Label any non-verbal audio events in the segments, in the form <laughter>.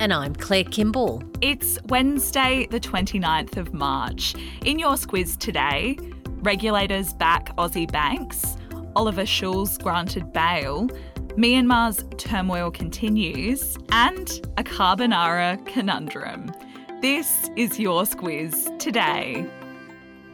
And I'm Claire Kimball. It's Wednesday, the 29th of March. In your squiz today, regulators back Aussie banks, Oliver Schulz granted bail, Myanmar's turmoil continues, and a carbonara conundrum. This is your squiz today.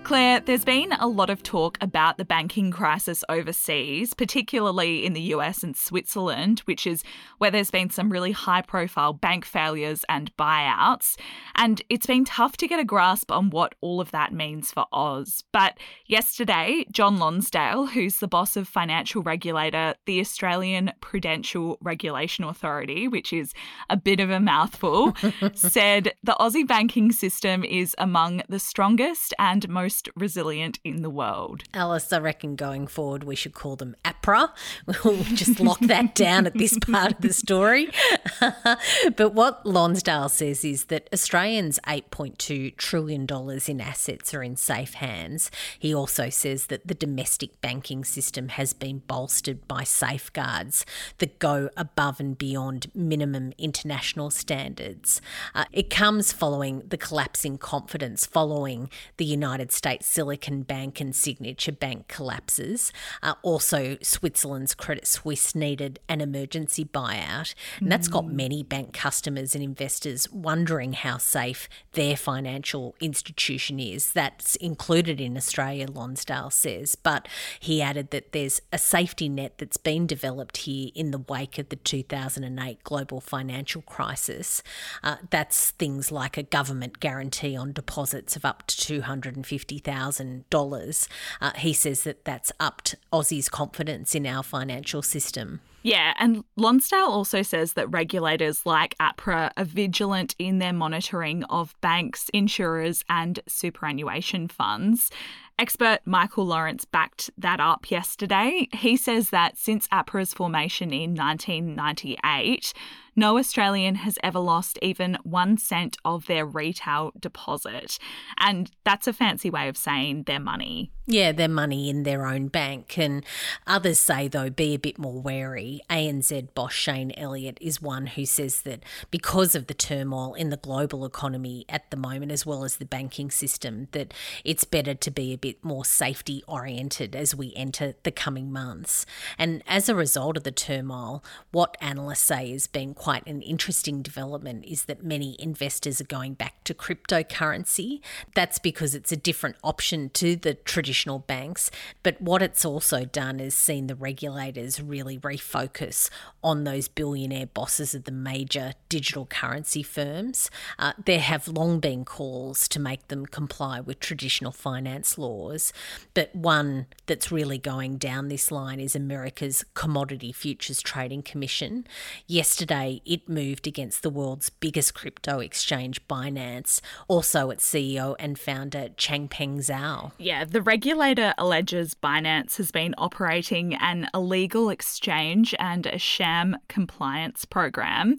Claire, there's been a lot of talk about the banking crisis overseas, particularly in the US and Switzerland, which is where there's been some really high profile bank failures and buyouts. And it's been tough to get a grasp on what all of that means for Oz. But yesterday, John Lonsdale, who's the boss of financial regulator, the Australian Prudential Regulation Authority, which is a bit of a mouthful, <laughs> said the Aussie banking system is among the strongest and most resilient in the world. Alice, I reckon going forward we should call them APRA. <laughs> We'll just lock that down at this part of the story. <laughs> but what Lonsdale says is that Australians' $8.2 trillion in assets are in safe hands. He also says that the domestic banking system has been bolstered by safeguards that go above and beyond minimum international standards. Uh, it comes following the collapsing confidence following the United States State Silicon Bank and Signature Bank collapses. Uh, also, Switzerland's Credit Suisse needed an emergency buyout. And that's got many bank customers and investors wondering how safe their financial institution is. That's included in Australia, Lonsdale says. But he added that there's a safety net that's been developed here in the wake of the 2008 global financial crisis. Uh, that's things like a government guarantee on deposits of up to 250 $50,000. Uh, he says that that's upped Aussie's confidence in our financial system. Yeah, and Lonsdale also says that regulators like APRA are vigilant in their monitoring of banks, insurers, and superannuation funds. Expert Michael Lawrence backed that up yesterday. He says that since APRA's formation in 1998, no Australian has ever lost even one cent of their retail deposit. And that's a fancy way of saying their money. Yeah, their money in their own bank. And others say, though, be a bit more wary. ANZ boss Shane Elliott is one who says that because of the turmoil in the global economy at the moment, as well as the banking system, that it's better to be a bit more safety oriented as we enter the coming months. And as a result of the turmoil, what analysts say has been quite an interesting development is that many investors are going back to cryptocurrency. That's because it's a different option to the traditional banks. But what it's also done is seen the regulators really refocus on those billionaire bosses of the major digital currency firms. Uh, there have long been calls to make them comply with traditional finance laws, but one that's really going down this line is America's Commodity Futures Trading Commission. Yesterday, it moved against the world's biggest crypto exchange, Binance, also its CEO and founder, Changpeng Zhao. Yeah, the regulator alleges Binance has been operating an illegal exchange and a sham compliance program.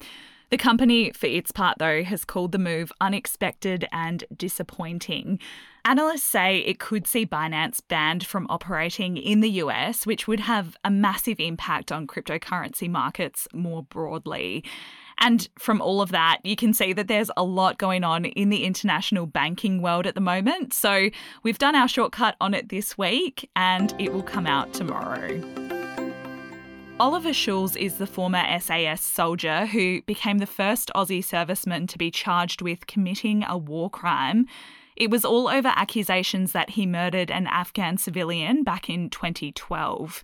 The company, for its part, though, has called the move unexpected and disappointing. Analysts say it could see Binance banned from operating in the US, which would have a massive impact on cryptocurrency markets more broadly. And from all of that, you can see that there's a lot going on in the international banking world at the moment. So we've done our shortcut on it this week, and it will come out tomorrow. Oliver Schulz is the former SAS soldier who became the first Aussie serviceman to be charged with committing a war crime. It was all over accusations that he murdered an Afghan civilian back in 2012.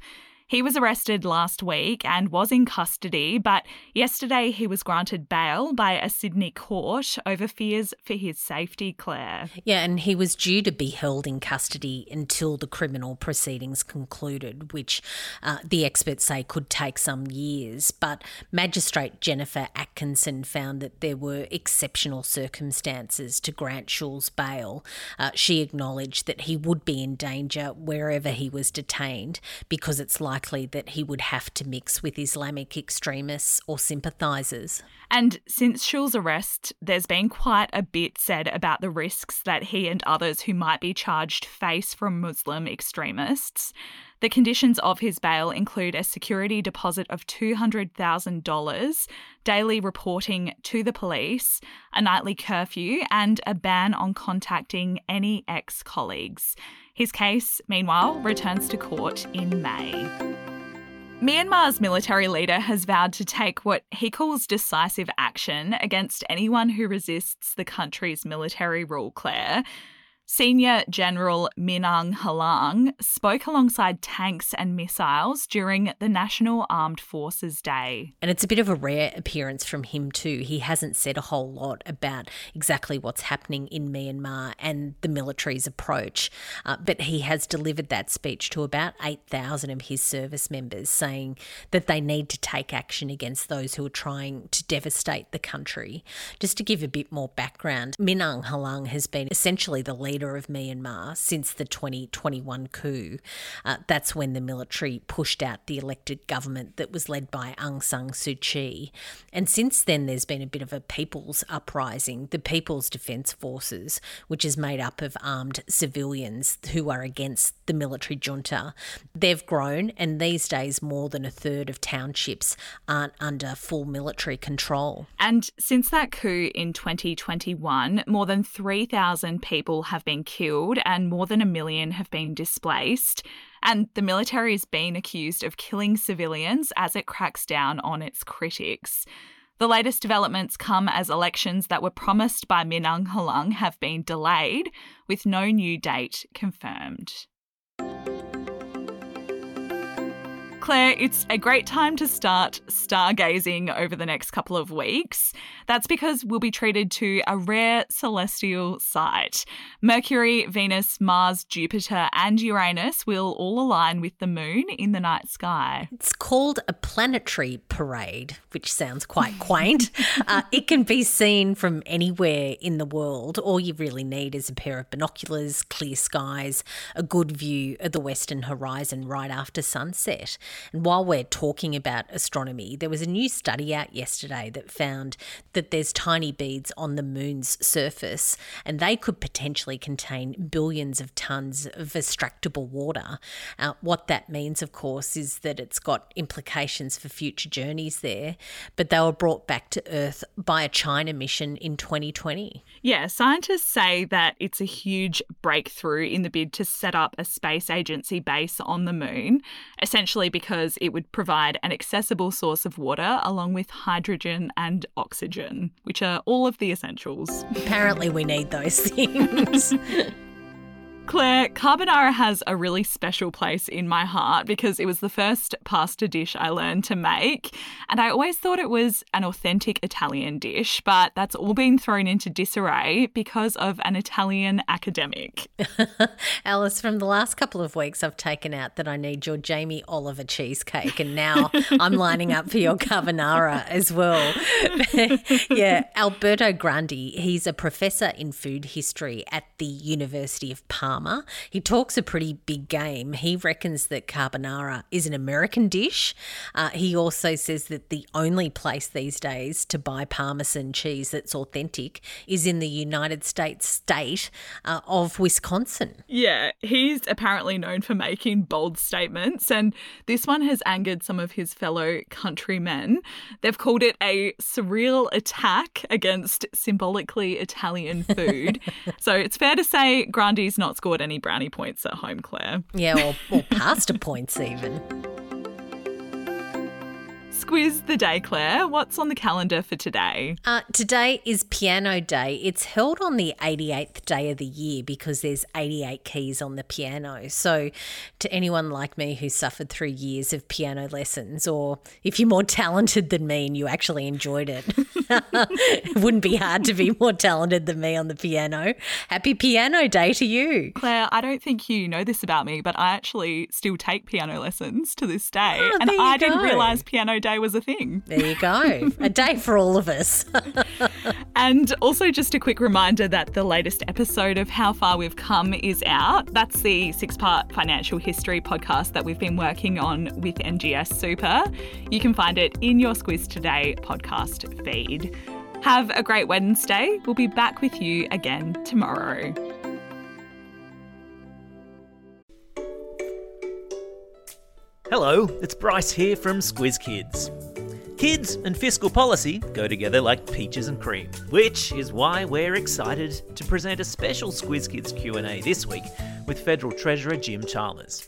He was arrested last week and was in custody, but yesterday he was granted bail by a Sydney court over fears for his safety, Claire. Yeah, and he was due to be held in custody until the criminal proceedings concluded, which uh, the experts say could take some years. But Magistrate Jennifer Atkinson found that there were exceptional circumstances to grant Schulz bail. Uh, she acknowledged that he would be in danger wherever he was detained because it's likely that he would have to mix with Islamic extremists or sympathisers. And since Schulz's arrest, there's been quite a bit said about the risks that he and others who might be charged face from Muslim extremists. The conditions of his bail include a security deposit of $200,000, daily reporting to the police, a nightly curfew, and a ban on contacting any ex colleagues. His case, meanwhile, returns to court in May. Myanmar's military leader has vowed to take what he calls decisive action against anyone who resists the country's military rule, Claire. Senior General Min Aung Hlaing spoke alongside tanks and missiles during the National Armed Forces Day. And it's a bit of a rare appearance from him, too. He hasn't said a whole lot about exactly what's happening in Myanmar and the military's approach, uh, but he has delivered that speech to about 8,000 of his service members, saying that they need to take action against those who are trying to devastate the country. Just to give a bit more background, Min Aung Hlaing has been essentially the leader leader of Myanmar since the 2021 coup. Uh, that's when the military pushed out the elected government that was led by Aung San Suu Kyi. And since then, there's been a bit of a people's uprising, the People's Defence Forces, which is made up of armed civilians who are against the military junta. They've grown, and these days, more than a third of townships aren't under full military control. And since that coup in 2021, more than 3,000 people have been killed and more than a million have been displaced. And the military has been accused of killing civilians as it cracks down on its critics. The latest developments come as elections that were promised by Min Aung Hlaing have been delayed, with no new date confirmed. Claire, it's a great time to start stargazing over the next couple of weeks. That's because we'll be treated to a rare celestial sight. Mercury, Venus, Mars, Jupiter, and Uranus will all align with the moon in the night sky. It's called a planetary parade, which sounds quite quaint. <laughs> uh, it can be seen from anywhere in the world. All you really need is a pair of binoculars, clear skies, a good view of the western horizon right after sunset. And while we're talking about astronomy, there was a new study out yesterday that found that there's tiny beads on the moon's surface, and they could potentially contain billions of tons of extractable water. Uh, what that means, of course, is that it's got implications for future journeys there, but they were brought back to Earth by a China mission in 2020. Yeah, scientists say that it's a huge breakthrough in the bid to set up a space agency base on the moon, essentially because because it would provide an accessible source of water along with hydrogen and oxygen, which are all of the essentials. Apparently, we need those things. <laughs> Claire, carbonara has a really special place in my heart because it was the first pasta dish I learned to make. And I always thought it was an authentic Italian dish, but that's all been thrown into disarray because of an Italian academic. <laughs> Alice, from the last couple of weeks, I've taken out that I need your Jamie Oliver cheesecake, and now <laughs> I'm lining up for your carbonara as well. <laughs> yeah, Alberto Grandi, he's a professor in food history at the University of Parma Palmer. He talks a pretty big game. He reckons that carbonara is an American dish. Uh, he also says that the only place these days to buy Parmesan cheese that's authentic is in the United States state uh, of Wisconsin. Yeah, he's apparently known for making bold statements, and this one has angered some of his fellow countrymen. They've called it a surreal attack against symbolically Italian food. <laughs> so it's fair to say Grandi's not scored any brownie points at home, Claire. Yeah, or, or pasta points even. Squiz the day, Claire. What's on the calendar for today? Uh, today is Piano Day. It's held on the 88th day of the year because there's 88 keys on the piano. So, to anyone like me who suffered through years of piano lessons, or if you're more talented than me and you actually enjoyed it, <laughs> it wouldn't be hard to be more talented than me on the piano. Happy Piano Day to you. Claire, I don't think you know this about me, but I actually still take piano lessons to this day. Oh, and I didn't realise Piano Day was a thing. There you go. A day for all of us. <laughs> And also, just a quick reminder that the latest episode of How Far We've Come is out. That's the six part financial history podcast that we've been working on with NGS Super. You can find it in your Squiz Today podcast feed. Have a great Wednesday. We'll be back with you again tomorrow. Hello, it's Bryce here from Squiz Kids. Kids and fiscal policy go together like peaches and cream, which is why we're excited to present a special Squiz Kids Q&A this week with Federal Treasurer Jim Chalmers.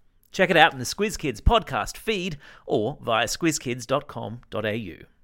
Check it out in the Squiz Kids podcast feed or via squizkids.com.au.